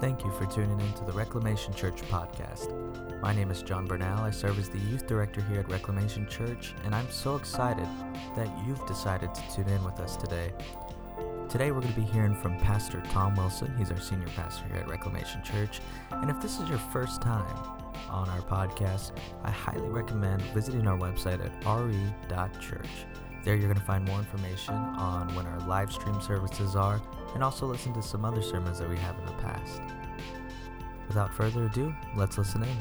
Thank you for tuning in to the Reclamation Church podcast. My name is John Bernal. I serve as the youth director here at Reclamation Church, and I'm so excited that you've decided to tune in with us today. Today, we're going to be hearing from Pastor Tom Wilson. He's our senior pastor here at Reclamation Church. And if this is your first time on our podcast, I highly recommend visiting our website at re.church. There, you're going to find more information on when our live stream services are and also listen to some other sermons that we have in the past. Without further ado, let's listen in.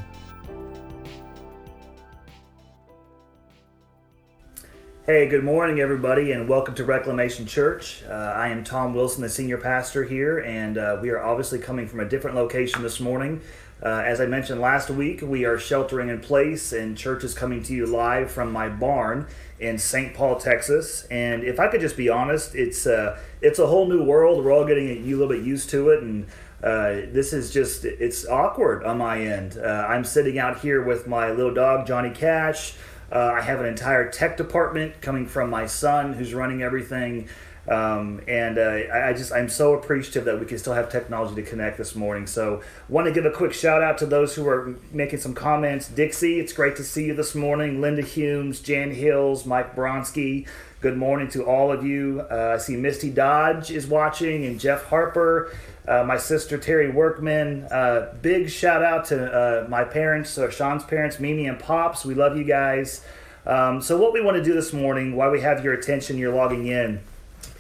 Hey, good morning, everybody, and welcome to Reclamation Church. Uh, I am Tom Wilson, the senior pastor here, and uh, we are obviously coming from a different location this morning. Uh, as I mentioned last week, we are sheltering in place, and church is coming to you live from my barn in St. Paul, Texas. And if I could just be honest, it's uh, it's a whole new world. We're all getting a little bit used to it, and uh, this is just it's awkward on my end. Uh, I'm sitting out here with my little dog Johnny Cash. Uh, I have an entire tech department coming from my son, who's running everything. Um, and uh, I just I'm so appreciative that we can still have technology to connect this morning. So want to give a quick shout out to those who are making some comments. Dixie, it's great to see you this morning. Linda Humes, Jan Hills, Mike Bronsky. Good morning to all of you. Uh, I see Misty Dodge is watching and Jeff Harper. Uh, my sister Terry Workman. Uh, big shout out to uh, my parents, uh, Sean's parents, Mimi and Pops. We love you guys. Um, so, what we want to do this morning, while we have your attention, you're logging in,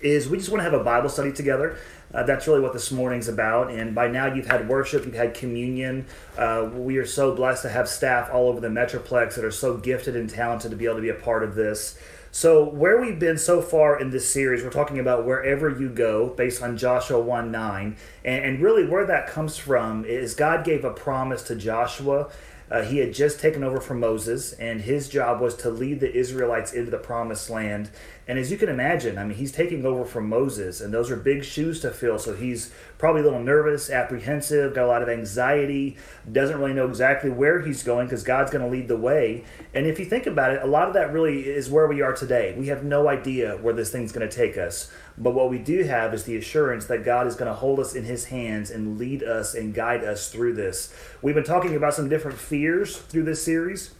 is we just want to have a Bible study together. Uh, that's really what this morning's about. And by now, you've had worship, you've had communion. Uh, we are so blessed to have staff all over the Metroplex that are so gifted and talented to be able to be a part of this. So, where we've been so far in this series, we're talking about wherever you go, based on Joshua 1 9. And, and really, where that comes from is God gave a promise to Joshua uh, he had just taken over from Moses, and his job was to lead the Israelites into the promised land. And as you can imagine, I mean, he's taking over from Moses, and those are big shoes to fill. So he's probably a little nervous, apprehensive, got a lot of anxiety, doesn't really know exactly where he's going because God's going to lead the way. And if you think about it, a lot of that really is where we are today. We have no idea where this thing's going to take us. But what we do have is the assurance that God is going to hold us in His hands and lead us and guide us through this. We've been talking about some different fears through this series.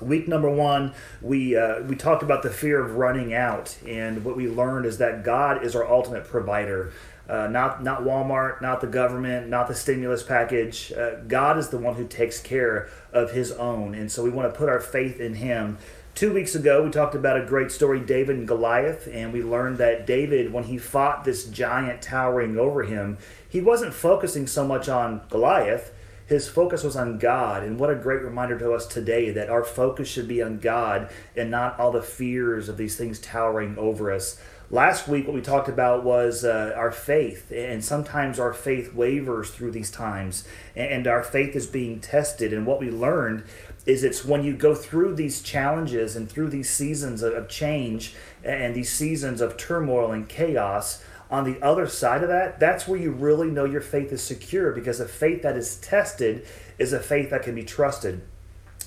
Week number one, we uh, we talked about the fear of running out, and what we learned is that God is our ultimate provider. Uh, not not Walmart, not the government, not the stimulus package. Uh, God is the one who takes care of His own, and so we want to put our faith in Him Two weeks ago, we talked about a great story, David and Goliath, and we learned that David, when he fought this giant towering over him, he wasn't focusing so much on Goliath. His focus was on God. And what a great reminder to us today that our focus should be on God and not all the fears of these things towering over us. Last week, what we talked about was uh, our faith, and sometimes our faith wavers through these times, and our faith is being tested. And what we learned is it's when you go through these challenges and through these seasons of change and these seasons of turmoil and chaos on the other side of that that's where you really know your faith is secure because a faith that is tested is a faith that can be trusted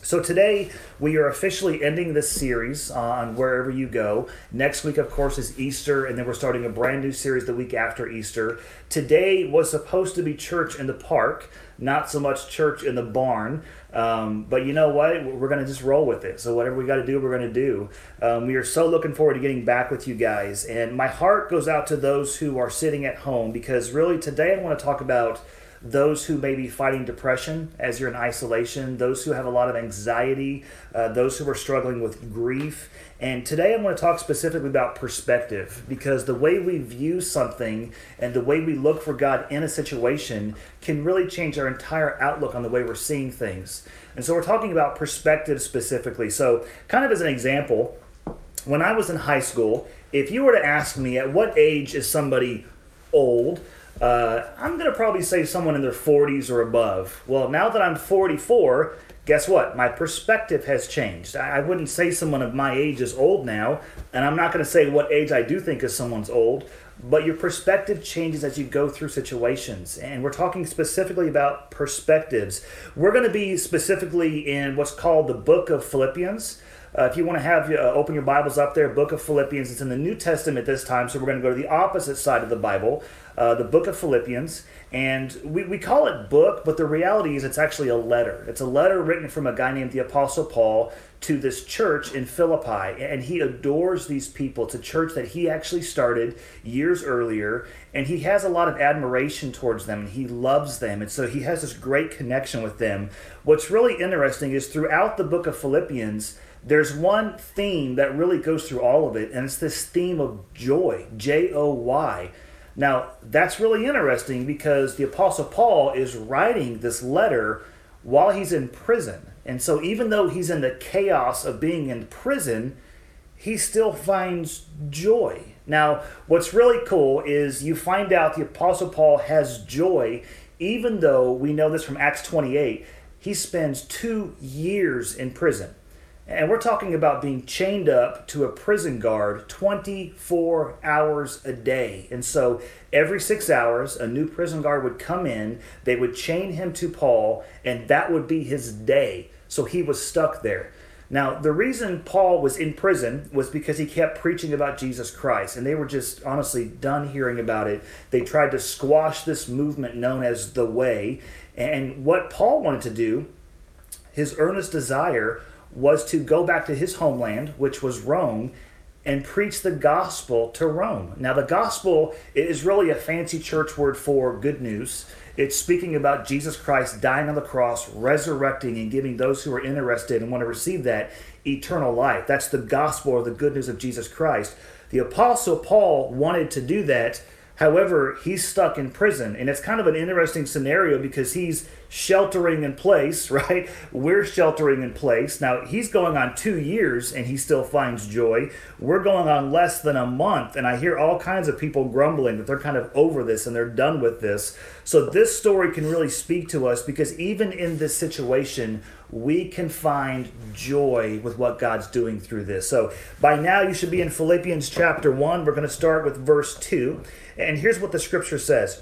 so today we are officially ending this series on wherever you go. Next week, of course, is Easter, and then we're starting a brand new series the week after Easter. Today was supposed to be church in the park, not so much church in the barn. Um, but you know what? We're going to just roll with it. So whatever we got to do, we're going to do. Um, we are so looking forward to getting back with you guys. And my heart goes out to those who are sitting at home because really today I want to talk about those who may be fighting depression as you're in isolation, those who have a lot of anxiety, uh, those who are struggling with grief. And today I want to talk specifically about perspective because the way we view something and the way we look for God in a situation can really change our entire outlook on the way we're seeing things. And so we're talking about perspective specifically. So, kind of as an example, when I was in high school, if you were to ask me at what age is somebody old, uh, I'm going to probably say someone in their 40s or above. Well, now that I'm 44, guess what? My perspective has changed. I wouldn't say someone of my age is old now, and I'm not going to say what age I do think is someone's old, but your perspective changes as you go through situations. And we're talking specifically about perspectives. We're going to be specifically in what's called the book of Philippians. Uh, if you want to have uh, open your Bibles up there, Book of Philippians. It's in the New Testament this time, so we're going to go to the opposite side of the Bible, uh, the Book of Philippians. And we, we call it book, but the reality is it's actually a letter. It's a letter written from a guy named the Apostle Paul to this church in Philippi, and he adores these people. It's a church that he actually started years earlier, and he has a lot of admiration towards them, and he loves them, and so he has this great connection with them. What's really interesting is throughout the book of Philippians, there's one theme that really goes through all of it, and it's this theme of joy, J O Y. Now, that's really interesting because the Apostle Paul is writing this letter while he's in prison. And so, even though he's in the chaos of being in prison, he still finds joy. Now, what's really cool is you find out the Apostle Paul has joy, even though we know this from Acts 28. He spends two years in prison. And we're talking about being chained up to a prison guard 24 hours a day. And so every six hours, a new prison guard would come in, they would chain him to Paul, and that would be his day. So he was stuck there. Now, the reason Paul was in prison was because he kept preaching about Jesus Christ, and they were just honestly done hearing about it. They tried to squash this movement known as the Way. And what Paul wanted to do, his earnest desire, was to go back to his homeland, which was Rome, and preach the gospel to Rome. Now, the gospel is really a fancy church word for good news. It's speaking about Jesus Christ dying on the cross, resurrecting, and giving those who are interested and want to receive that eternal life. That's the gospel or the good news of Jesus Christ. The Apostle Paul wanted to do that However, he's stuck in prison, and it's kind of an interesting scenario because he's sheltering in place, right? We're sheltering in place. Now, he's going on two years and he still finds joy. We're going on less than a month, and I hear all kinds of people grumbling that they're kind of over this and they're done with this. So, this story can really speak to us because even in this situation, we can find joy with what God's doing through this. So, by now, you should be in Philippians chapter 1. We're going to start with verse 2. And here's what the scripture says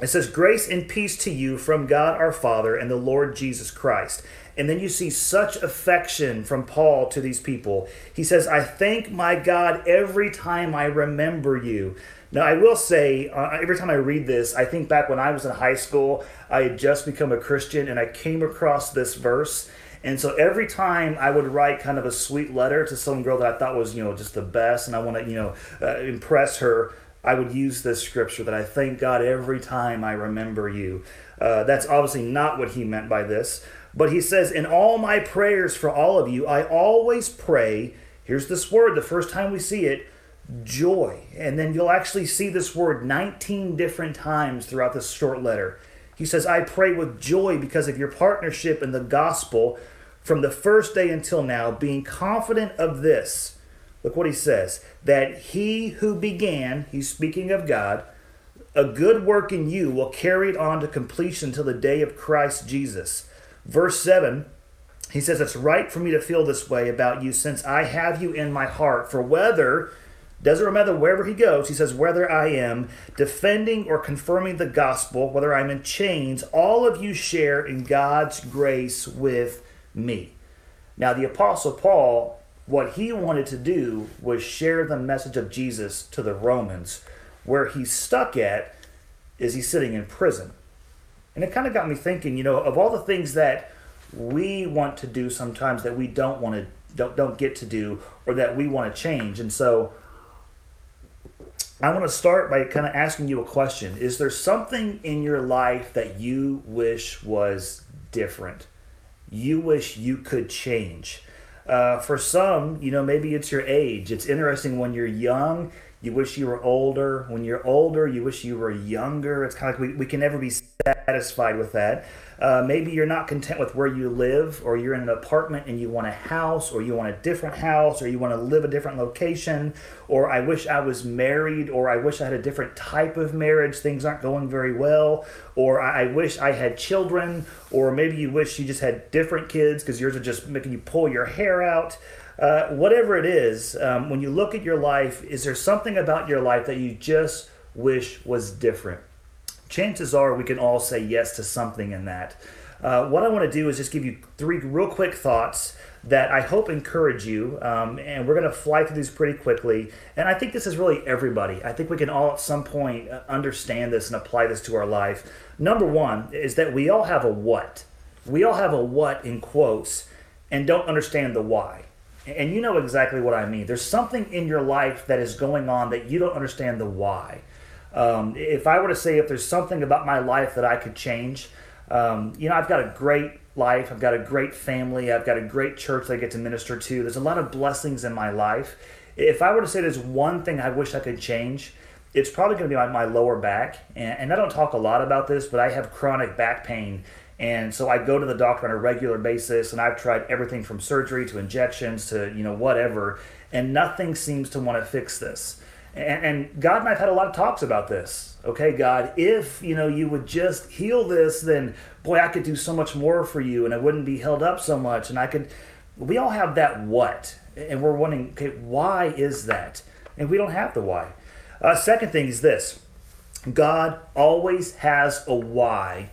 it says, Grace and peace to you from God our Father and the Lord Jesus Christ. And then you see such affection from Paul to these people. He says, I thank my God every time I remember you. Now, I will say, uh, every time I read this, I think back when I was in high school, I had just become a Christian and I came across this verse. And so every time I would write kind of a sweet letter to some girl that I thought was, you know, just the best and I want to, you know, uh, impress her, I would use this scripture that I thank God every time I remember you. Uh, that's obviously not what he meant by this. But he says, In all my prayers for all of you, I always pray. Here's this word, the first time we see it joy. And then you'll actually see this word 19 different times throughout this short letter. He says, I pray with joy because of your partnership in the gospel from the first day until now, being confident of this Look what he says that he who began, he's speaking of God, a good work in you will carry it on to completion till the day of Christ Jesus. Verse 7, he says, It's right for me to feel this way about you since I have you in my heart. For whether, doesn't matter wherever he goes, he says, Whether I am defending or confirming the gospel, whether I'm in chains, all of you share in God's grace with me. Now, the Apostle Paul what he wanted to do was share the message of Jesus to the Romans. Where he's stuck at is he's sitting in prison. And it kind of got me thinking, you know, of all the things that we want to do sometimes that we don't want to don't don't get to do or that we want to change. And so I want to start by kind of asking you a question. Is there something in your life that you wish was different? You wish you could change? Uh, for some, you know, maybe it's your age. It's interesting when you're young, you wish you were older. When you're older, you wish you were younger. It's kind of like we, we can never be satisfied with that. Uh, maybe you're not content with where you live, or you're in an apartment and you want a house, or you want a different house, or you want to live a different location, or I wish I was married, or I wish I had a different type of marriage. Things aren't going very well, or I, I wish I had children, or maybe you wish you just had different kids because yours are just making you pull your hair out. Uh, whatever it is, um, when you look at your life, is there something about your life that you just wish was different? Chances are we can all say yes to something in that. Uh, what I want to do is just give you three real quick thoughts that I hope encourage you. Um, and we're going to fly through these pretty quickly. And I think this is really everybody. I think we can all at some point uh, understand this and apply this to our life. Number one is that we all have a what. We all have a what in quotes and don't understand the why. And you know exactly what I mean. There's something in your life that is going on that you don't understand the why. Um, if I were to say if there's something about my life that I could change, um, you know, I've got a great life. I've got a great family. I've got a great church that I get to minister to. There's a lot of blessings in my life. If I were to say there's one thing I wish I could change, it's probably going to be my, my lower back. And, and I don't talk a lot about this, but I have chronic back pain. And so I go to the doctor on a regular basis, and I've tried everything from surgery to injections to you know whatever, and nothing seems to want to fix this. And, God and I've had a lot of talks about this. Okay, God, if you know you would just heal this, then boy, I could do so much more for you, and I wouldn't be held up so much, and I could. We all have that what, and we're wondering, okay, why is that? And we don't have the why. Uh, second thing is this: God always has a why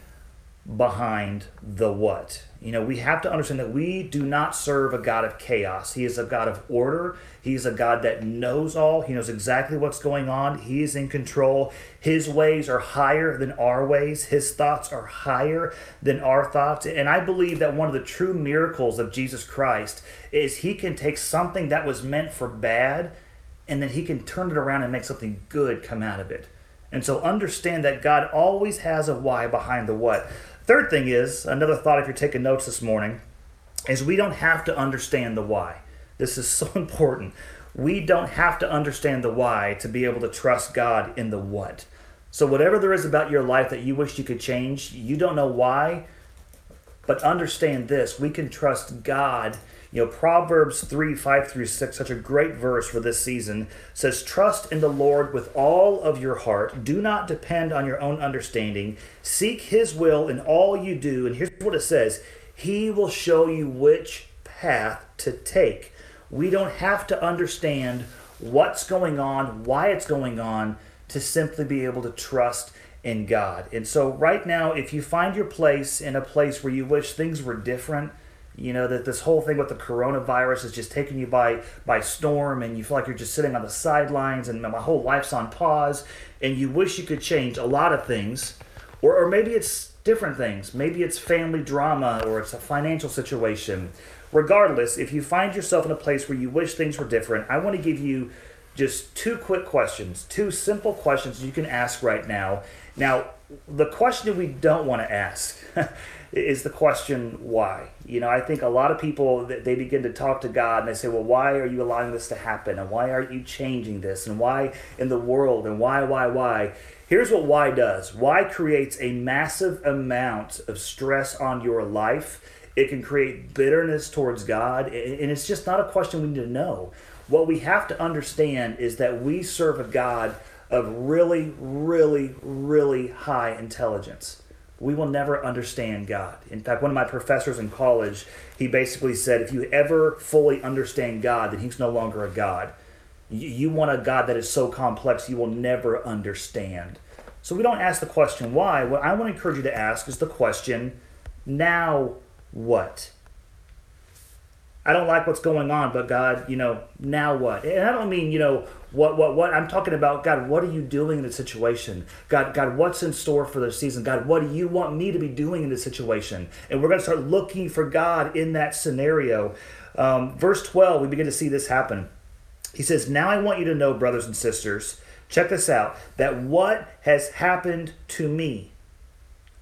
behind the what. You know, we have to understand that we do not serve a God of chaos. He is a God of order. He's a God that knows all. He knows exactly what's going on. He is in control. His ways are higher than our ways. His thoughts are higher than our thoughts. And I believe that one of the true miracles of Jesus Christ is he can take something that was meant for bad and then he can turn it around and make something good come out of it. And so understand that God always has a why behind the what. Third thing is another thought if you're taking notes this morning is we don't have to understand the why. This is so important. We don't have to understand the why to be able to trust God in the what. So, whatever there is about your life that you wish you could change, you don't know why, but understand this we can trust God you know, Proverbs 3 5 through 6, such a great verse for this season, says, Trust in the Lord with all of your heart. Do not depend on your own understanding. Seek his will in all you do. And here's what it says He will show you which path to take. We don't have to understand what's going on, why it's going on, to simply be able to trust in God. And so, right now, if you find your place in a place where you wish things were different, you know that this whole thing with the coronavirus is just taking you by by storm and you feel like you're just sitting on the sidelines and my whole life's on pause and you wish you could change a lot of things or, or maybe it's different things. Maybe it's family drama or it's a financial situation. Regardless if you find yourself in a place where you wish things were different i want to give you just two quick questions two simple questions you can ask right now. Now the question we don't want to ask is the question why. You know, I think a lot of people they begin to talk to God and they say, "Well, why are you allowing this to happen? And why aren't you changing this? And why in the world? And why, why, why?" Here's what why does. Why creates a massive amount of stress on your life. It can create bitterness towards God, and it's just not a question we need to know. What we have to understand is that we serve a God of really, really, really high intelligence we will never understand God. In fact, one of my professors in college, he basically said, if you ever fully understand God, then he's no longer a God. You, want a God that is so complex you will never understand. So we don't ask the question why. What I want to encourage you to ask is the question, now what? I don't like what's going on, but God, you know, now what? And I don't mean, you know, what, what, what? I'm talking about, God, what are you doing in this situation? God, God, what's in store for this season? God, what do you want me to be doing in this situation? And we're going to start looking for God in that scenario. Um, verse 12, we begin to see this happen. He says, Now I want you to know, brothers and sisters, check this out, that what has happened to me.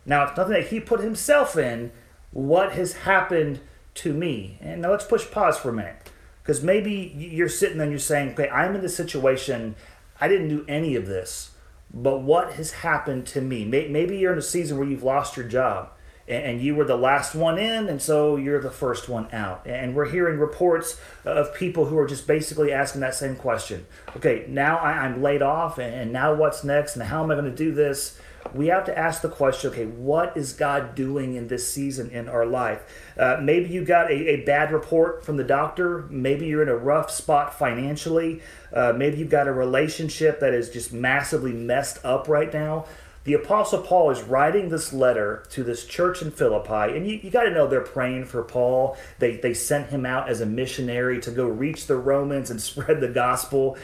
Now, it's nothing that he put himself in, what has happened to me. And now let's push pause for a minute. Because maybe you're sitting there and you're saying, okay, I'm in this situation. I didn't do any of this. But what has happened to me? Maybe you're in a season where you've lost your job and you were the last one in, and so you're the first one out. And we're hearing reports of people who are just basically asking that same question. Okay, now I'm laid off, and now what's next? And how am I going to do this? We have to ask the question okay, what is God doing in this season in our life? Uh, maybe you got a, a, bad report from the doctor. Maybe you're in a rough spot financially. Uh, maybe you've got a relationship that is just massively messed up right now. the Apostle Paul is writing this letter to this church in Philippi, and you, you got to know they're praying for Paul. They, they sent him out as a missionary to go reach the Romans and spread the gospel.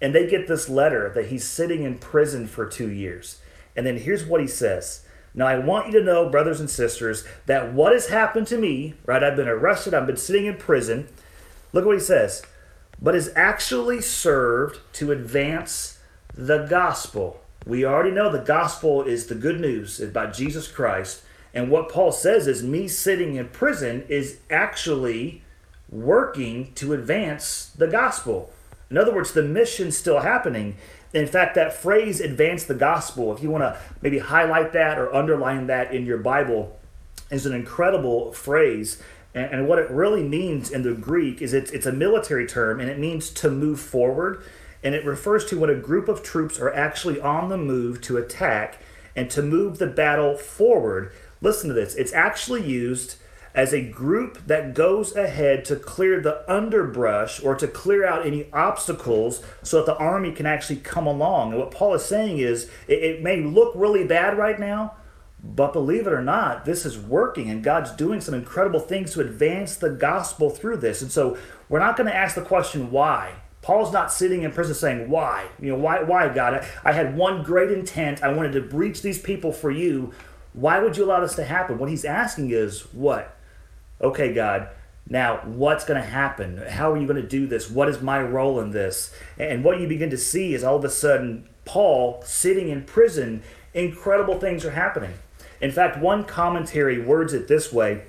And they get this letter that he's sitting in prison for two years. And then here's what he says. Now, I want you to know, brothers and sisters, that what has happened to me, right? I've been arrested, I've been sitting in prison. Look what he says. But has actually served to advance the gospel we already know the gospel is the good news about Jesus Christ. And what Paul says is me sitting in prison is actually working to advance the gospel. In other words, the mission's still happening. In fact, that phrase advance the gospel, if you want to maybe highlight that or underline that in your Bible, is an incredible phrase. And, and what it really means in the Greek is it's, it's a military term and it means to move forward and it refers to when a group of troops are actually on the move to attack and to move the battle forward. Listen to this it's actually used as a group that goes ahead to clear the underbrush or to clear out any obstacles so that the army can actually come along. And what Paul is saying is it, it may look really bad right now, but believe it or not, this is working and God's doing some incredible things to advance the gospel through this. And so we're not going to ask the question why. Paul's not sitting in prison saying, Why? You know, why, why God? I, I had one great intent. I wanted to breach these people for you. Why would you allow this to happen? What he's asking is, What? Okay, God, now what's going to happen? How are you going to do this? What is my role in this? And what you begin to see is all of a sudden, Paul sitting in prison, incredible things are happening. In fact, one commentary words it this way,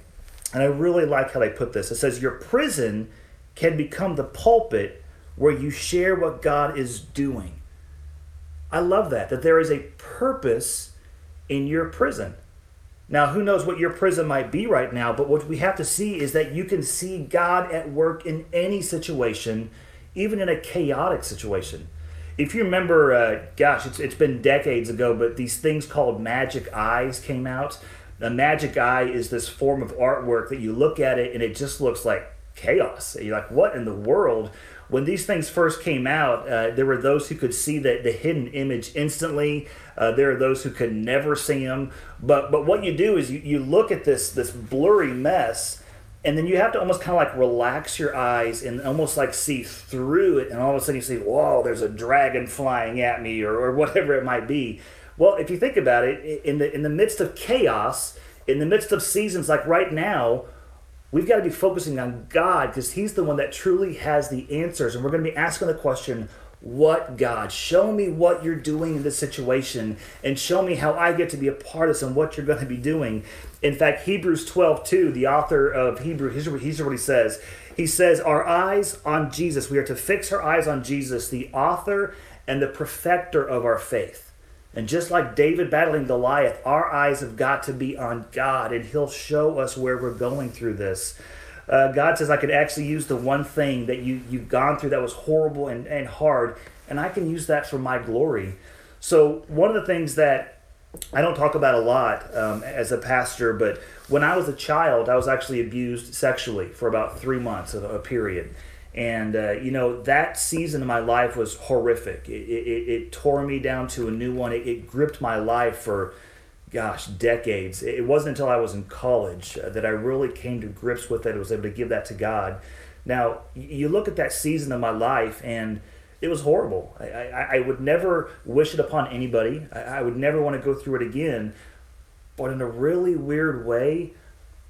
and I really like how they put this. It says, Your prison can become the pulpit where you share what God is doing. I love that, that there is a purpose in your prison. Now, who knows what your prison might be right now, but what we have to see is that you can see God at work in any situation, even in a chaotic situation. If you remember, uh, gosh, it's, it's been decades ago, but these things called magic eyes came out. The magic eye is this form of artwork that you look at it and it just looks like chaos. You're like, what in the world? When these things first came out, uh, there were those who could see the, the hidden image instantly. Uh, there are those who could never see them. But but what you do is you, you look at this this blurry mess, and then you have to almost kind of like relax your eyes and almost like see through it, and all of a sudden you see, whoa, there's a dragon flying at me, or, or whatever it might be. Well, if you think about it, in the in the midst of chaos, in the midst of seasons like right now We've got to be focusing on God because He's the one that truly has the answers. And we're going to be asking the question, what God? Show me what you're doing in this situation and show me how I get to be a part of this and what you're going to be doing. In fact, Hebrews 12, 2, the author of Hebrew, here's what he says. He says, Our eyes on Jesus. We are to fix our eyes on Jesus, the author and the perfecter of our faith. And just like David battling Goliath, our eyes have got to be on God, and He'll show us where we're going through this. Uh, God says, I could actually use the one thing that you, you've gone through that was horrible and, and hard, and I can use that for my glory. So, one of the things that I don't talk about a lot um, as a pastor, but when I was a child, I was actually abused sexually for about three months of a period. And, uh, you know, that season of my life was horrific. It, it, it tore me down to a new one. It, it, gripped my life for, gosh, decades. It wasn't until I was in college uh, that I really came to grips with it. I was able to give that to God. Now, you look at that season of my life, and it was horrible. I, I, I would never wish it upon anybody. I, I, would never want to go through it again. But in a really weird way,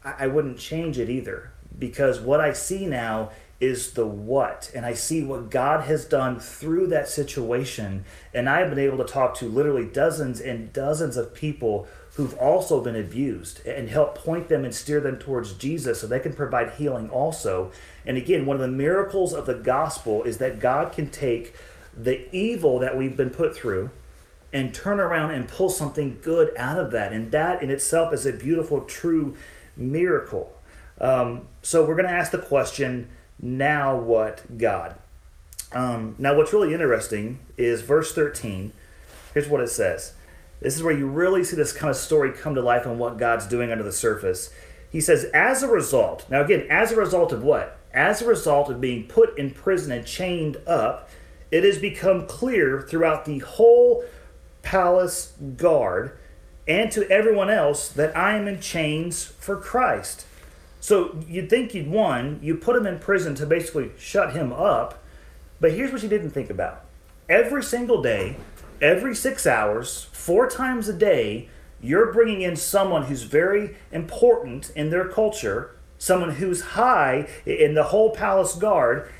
I, I wouldn't change it either. Because what I see now is the what. And I see what God has done through that situation. And I have been able to talk to literally dozens and dozens of people who've also been abused and help point them and steer them towards Jesus so they can provide healing also. And again, one of the miracles of the gospel is that God can take the evil that we've been put through and turn around and pull something good out of that. And that in itself is a beautiful, true miracle. Um, so we're going to ask the question now what God? Um, now, what's really interesting is verse 13. Here's what it says. This is where you really see this kind of story come to life and what God's doing under the surface. He says, as a result, now again, as a result of what? As a result of being put in prison and chained up, it has become clear throughout the whole palace guard and to everyone else that I am in chains for Christ. So you'd think you'd won, you put him in prison to basically shut him up, but here's what you didn't think about. Every single day, every six hours, four times a day, you're bringing in someone who's very important in their culture, someone who's high in the whole palace guard,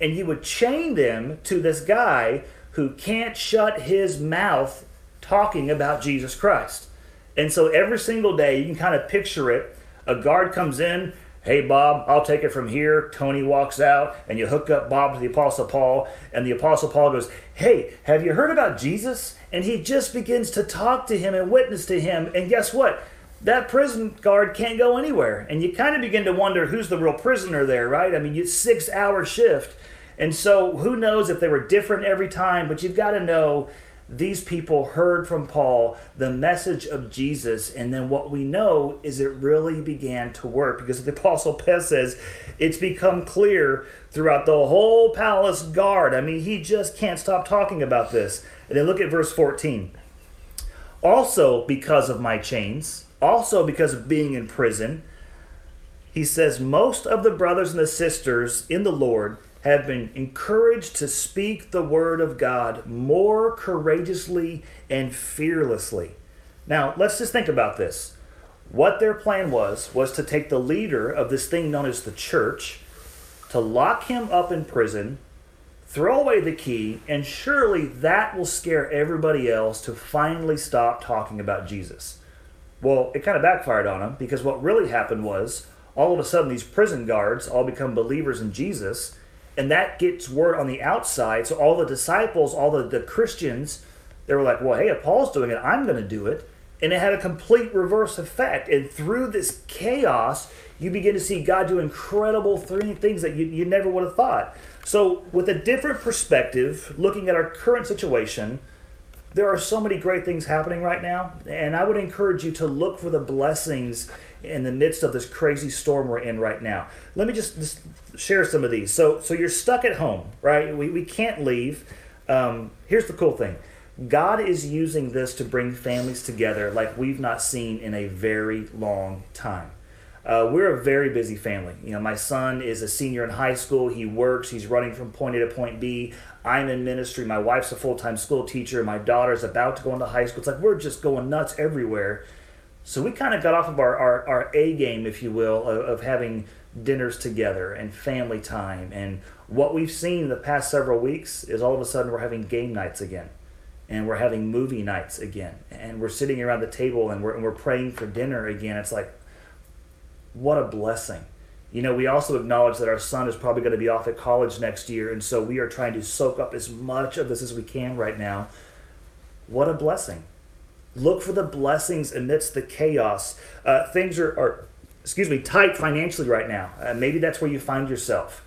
and you would chain them to this guy who can't shut his mouth talking about Jesus Christ. And so every single day, you can kind of picture it. A guard comes in, hey, Bob, I'll take it from here. Tony walks out, and you hook up Bob to the Apostle Paul. And the Apostle Paul goes, hey, have you heard about Jesus? And he just begins to talk to him and witness to him. And guess what? That prison guard can't go anywhere. And you kind of begin to wonder who's the real prisoner there, right? I mean, it's six hour shift. And so who knows if they were different every time, but you've got to know these people heard from Paul the message of Jesus, and then what we know is it really began to work because the Apostle Paul says it's become clear throughout the whole palace guard. I mean, he just can't stop talking about this. And then look at verse 14. Also, because of my chains, also because of being in prison, he says, most of the brothers and the sisters in the Lord have been encouraged to speak the word of God more courageously and fearlessly. Now, let's just think about this. What their plan was, was to take the leader of this thing known as the church, to lock him up in prison, throw away the key, and surely that will scare everybody else to finally stop talking about Jesus. Well, it kind of backfired on them because what really happened was all of a sudden these prison guards all become believers in Jesus and that gets word on the outside. So all the disciples, all the, the Christians, they were like, well, hey, if Paul's doing it, I'm going to do it. And it had a complete reverse effect. And through this chaos, you begin to see God do incredible things that you, you never would have thought. So, with a different perspective, looking at our current situation, there are so many great things happening right now. And I would encourage you to look for the blessings in the midst of this crazy storm we're in right now. Let me just, just share some of these. So, so you're stuck at home, right? We, we can't leave. Um, here's the cool thing God is using this to bring families together like we've not seen in a very long time. Uh, we're a very busy family. You know, my son is a senior in high school. He works. He's running from point A to point B. I'm in ministry. My wife's a full time school teacher. My daughter's about to go into high school. It's like we're just going nuts everywhere. So we kind of got off of our, our, our A game, if you will, of, of having dinners together and family time. And what we've seen the past several weeks is all of a sudden we're having game nights again. And we're having movie nights again. And we're sitting around the table and we're, and we're praying for dinner again. It's like, what a blessing. You know, we also acknowledge that our son is probably going to be off at college next year. And so we are trying to soak up as much of this as we can right now. What a blessing. Look for the blessings amidst the chaos. Uh, things are, are, excuse me, tight financially right now. Uh, maybe that's where you find yourself.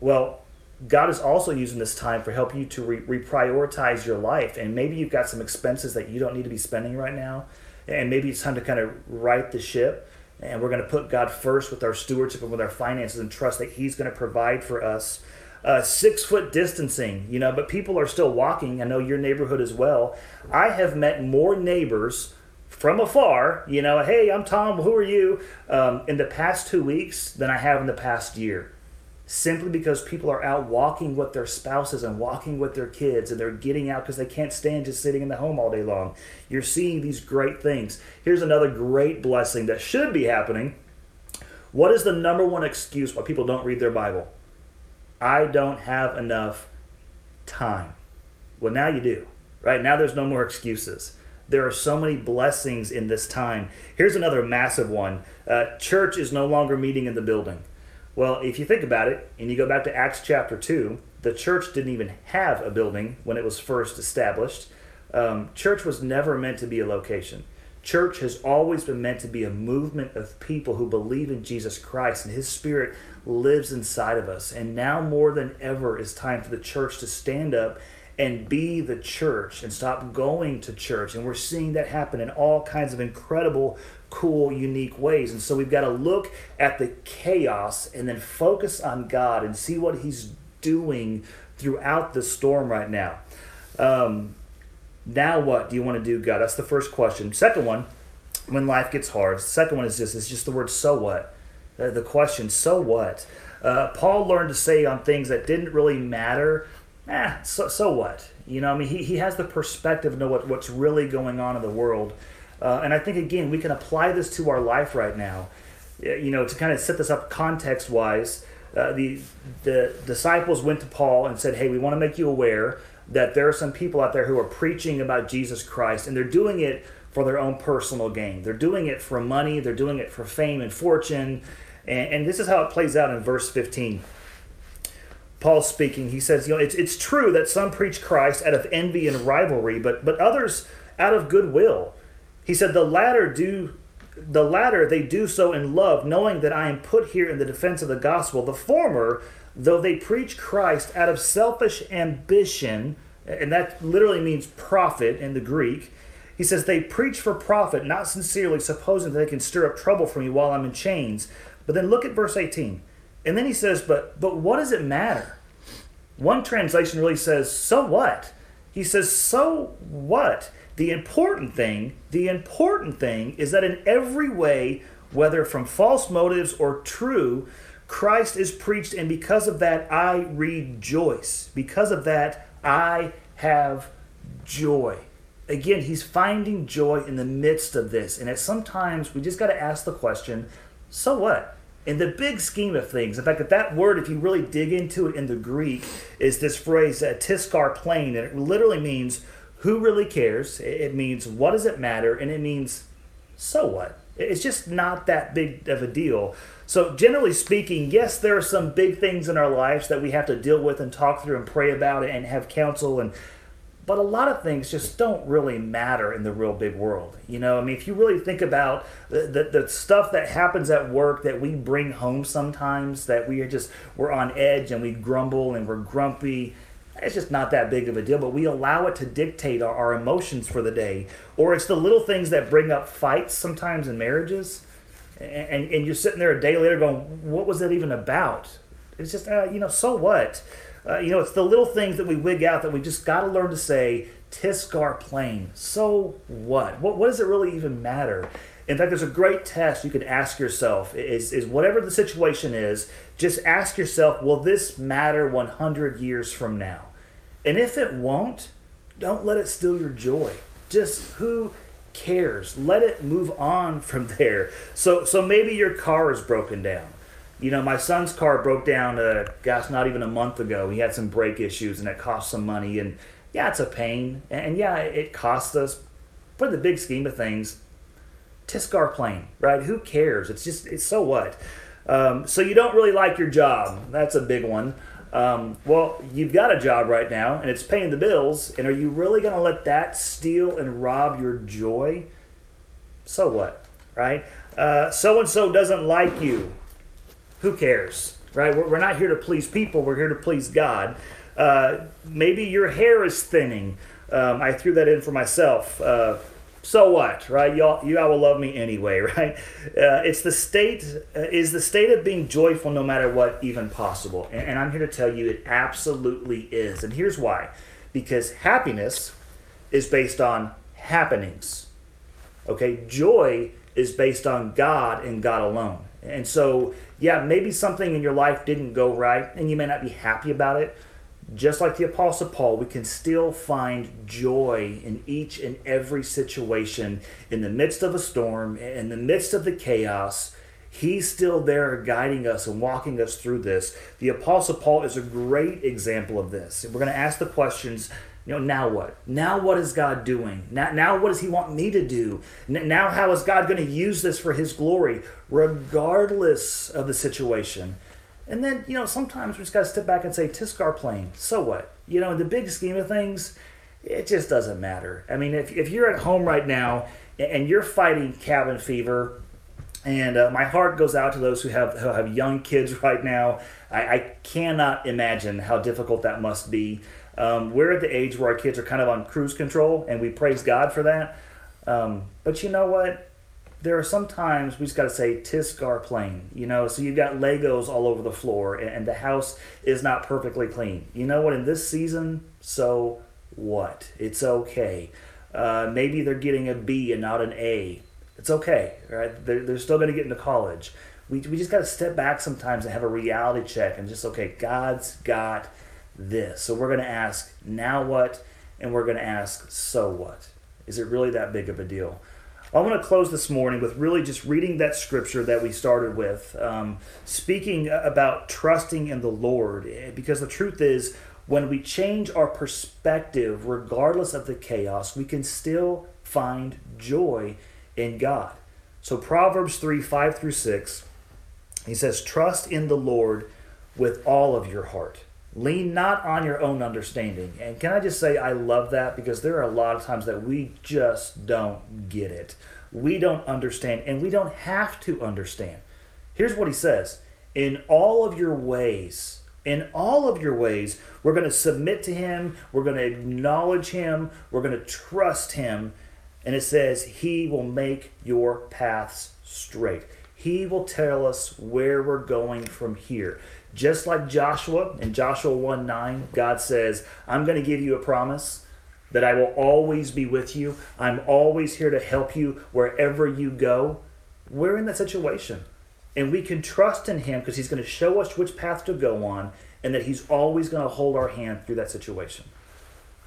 Well, God is also using this time for help you to re- reprioritize your life. And maybe you've got some expenses that you don't need to be spending right now. And maybe it's time to kind of right the ship. And we're going to put God first with our stewardship and with our finances and trust that He's going to provide for us uh, six foot distancing, you know, but people are still walking. I know your neighborhood as well. I have met more neighbors from afar, you know, hey, I'm Tom, who are you, um, in the past two weeks than I have in the past year. Simply because people are out walking with their spouses and walking with their kids, and they're getting out because they can't stand just sitting in the home all day long. You're seeing these great things. Here's another great blessing that should be happening. What is the number one excuse why people don't read their Bible? I don't have enough time. Well, now you do, right? Now there's no more excuses. There are so many blessings in this time. Here's another massive one uh, church is no longer meeting in the building. Well, if you think about it, and you go back to Acts chapter 2, the church didn't even have a building when it was first established. Um, church was never meant to be a location. Church has always been meant to be a movement of people who believe in Jesus Christ, and His Spirit lives inside of us. And now more than ever is time for the church to stand up and be the church and stop going to church. And we're seeing that happen in all kinds of incredible, cool, unique ways. And so we've got to look at the chaos and then focus on God and see what He's doing throughout the storm right now. Um, Now what do you want to do, God? That's the first question. Second one, when life gets hard. Second one is just it's just the word so what. Uh, the question, so what? Uh, Paul learned to say on things that didn't really matter, eh, so, so what? You know, I mean, he, he has the perspective to know what, what's really going on in the world. Uh, and I think, again, we can apply this to our life right now. You know, to kind of set this up context wise, uh, the, the disciples went to Paul and said, Hey, we want to make you aware that there are some people out there who are preaching about Jesus Christ, and they're doing it for their own personal gain. They're doing it for money, they're doing it for fame and fortune. And, and this is how it plays out in verse 15. Paul speaking, he says, you know, it's, it's true that some preach Christ out of envy and rivalry, but, but others out of goodwill. He said, the latter do the latter they do so in love, knowing that I am put here in the defense of the gospel. The former, though they preach Christ out of selfish ambition, and that literally means profit in the Greek, he says, They preach for profit, not sincerely, supposing that they can stir up trouble for me while I'm in chains. But then look at verse 18. And then he says, But but what does it matter? One translation really says, So what? He says, So what? The important thing, the important thing is that in every way, whether from false motives or true, Christ is preached, and because of that, I rejoice. Because of that, I have joy again, he's finding joy in the midst of this. And at sometimes we just got to ask the question, so what? In the big scheme of things, in fact, that that word, if you really dig into it in the Greek, is this phrase uh, tiskar plain, and it literally means who really cares. It means what does it matter, and it means so what. It's just not that big of a deal. So, generally speaking, yes, there are some big things in our lives that we have to deal with and talk through and pray about and have counsel and but a lot of things just don't really matter in the real big world. You know, I mean, if you really think about the, the, the, stuff that happens at work that we bring home sometimes, that we are just, we're on edge and we grumble and we're grumpy, it's just not that big of a deal, but we allow it to dictate our, our emotions for the day. Or it's the little things that bring up fights sometimes in marriages. And, and, you're sitting there a day later going, what was that even about? It's just, uh, you know, so what? Uh, you know, it's the little things that we wig out that we just got to learn to say, Tiskar plain. So what? what? What does it really even matter? In fact, there's a great test you can ask yourself is, is whatever the situation is, just ask yourself, will this matter 100 years from now? And if it won't, don't let it steal your joy. Just who cares? Let it move on from there. So, so maybe your car is broken down you know, my son's car broke down, uh, gosh, not even a month ago. He had some brake issues and it cost some money. And yeah, it's a pain. And yeah, it costs us. But the big scheme of things, Tiskar plain, right? Who cares? It's just, it's so what? Um, so you don't really like your job. That's a big one. Um, well, you've got a job right now and it's paying the bills. And are you really going to let that steal and rob your joy? So what, right? So and so doesn't like you who cares, right? We're, not here to please people, we're here to please God. Uh, maybe your hair is thinning. Um, I threw that in for myself. Uh, so what, right? Y'all, you all will love me anyway, right? Uh, it's the state uh, is the state of being joyful, no matter what, even possible. And, and I'm here to tell you, it absolutely is. And here's why: because happiness is based on happenings. Okay, joy is based on God and God alone. And so, yeah, maybe something in your life didn't go right and you may not be happy about it. Just like the Apostle Paul, we can still find joy in each and every situation in the midst of a storm, in the midst of the chaos. He's still there guiding us and walking us through this. The Apostle Paul is a great example of this. We're going to ask the questions you know, now what? Now what is God doing? Now, now what does He want me to do? Now how is God going to use this for His glory, regardless of the situation? And then, you know, sometimes we just got to step back and say, Tiskar plain, so what? You know, in the big scheme of things, it just doesn't matter. I mean, if, if you're at home right now and you're fighting cabin fever, and uh, my heart goes out to those who have, who have young kids right now. I, I cannot imagine how difficult that must be. Um, we're at the age where our kids are kind of on cruise control, and we praise God for that. Um, but you know what? There are sometimes we just got to say Tiskar plain, you know. So you've got Legos all over the floor, and, and the house is not perfectly clean. You know what? In this season, so what? It's okay. Uh, maybe they're getting a B and not an A. It's okay, right? They're, they're still going to get into college. We, we just got to step back sometimes and have a reality check and just, okay, God's got this. So we're going to ask, now what? And we're going to ask, so what? Is it really that big of a deal? I want to close this morning with really just reading that scripture that we started with, um, speaking about trusting in the Lord, eh, because the truth is, when we change our perspective, regardless of the chaos, we can still find joy in God. So, Proverbs 3 5 through 6, he says, Trust in the Lord with all of your heart. Lean not on your own understanding. And can I just say, I love that because there are a lot of times that we just don't get it. We don't understand, and we don't have to understand. Here's what he says In all of your ways, in all of your ways, we're going to submit to him, we're going to acknowledge him, we're going to trust him. And it says, He will make your paths straight. He will tell us where we're going from here. Just like Joshua in Joshua 1 9, God says, I'm going to give you a promise that I will always be with you. I'm always here to help you wherever you go. We're in that situation. And we can trust in Him because He's going to show us which path to go on and that He's always going to hold our hand through that situation.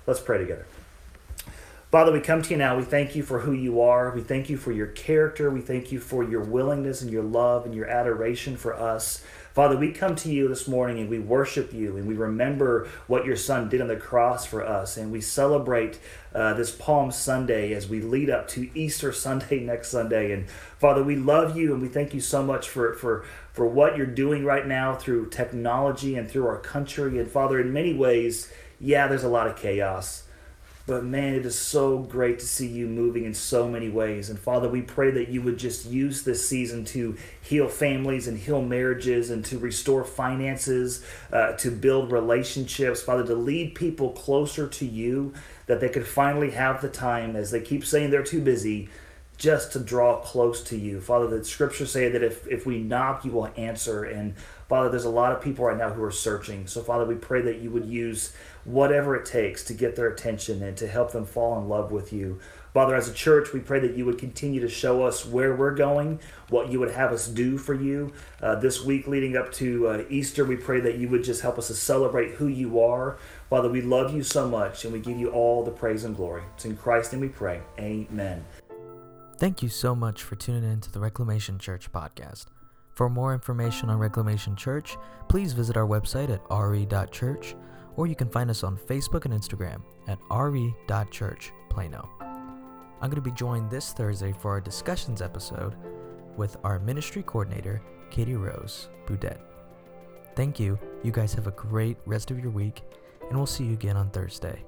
Let's pray together. Father, we come to you now. We thank you for who you are. We thank you for your character. We thank you for your willingness and your love and your adoration for us. Father, we come to you this morning and we worship you and we remember what your son did on the cross for us. And we celebrate uh, this Palm Sunday as we lead up to Easter Sunday next Sunday. And Father, we love you and we thank you so much for, for, for what you're doing right now through technology and through our country. And Father, in many ways, yeah, there's a lot of chaos. But man, it is so great to see you moving in so many ways. And Father, we pray that you would just use this season to heal families and heal marriages and to restore finances, uh, to build relationships. Father, to lead people closer to you, that they could finally have the time, as they keep saying they're too busy, just to draw close to you. Father, the scriptures say that if, if we knock, you will answer. And Father, there's a lot of people right now who are searching. So, Father, we pray that you would use whatever it takes to get their attention and to help them fall in love with you. Father, as a church, we pray that you would continue to show us where we're going, what you would have us do for you. Uh, this week leading up to uh, Easter, we pray that you would just help us to celebrate who you are. Father, we love you so much and we give you all the praise and glory. It's in Christ and we pray. Amen. Thank you so much for tuning in to the Reclamation Church podcast. For more information on Reclamation Church, please visit our website at re.church, or you can find us on Facebook and Instagram at re.church Plano. I'm going to be joined this Thursday for our discussions episode with our ministry coordinator, Katie Rose Boudet. Thank you. You guys have a great rest of your week, and we'll see you again on Thursday.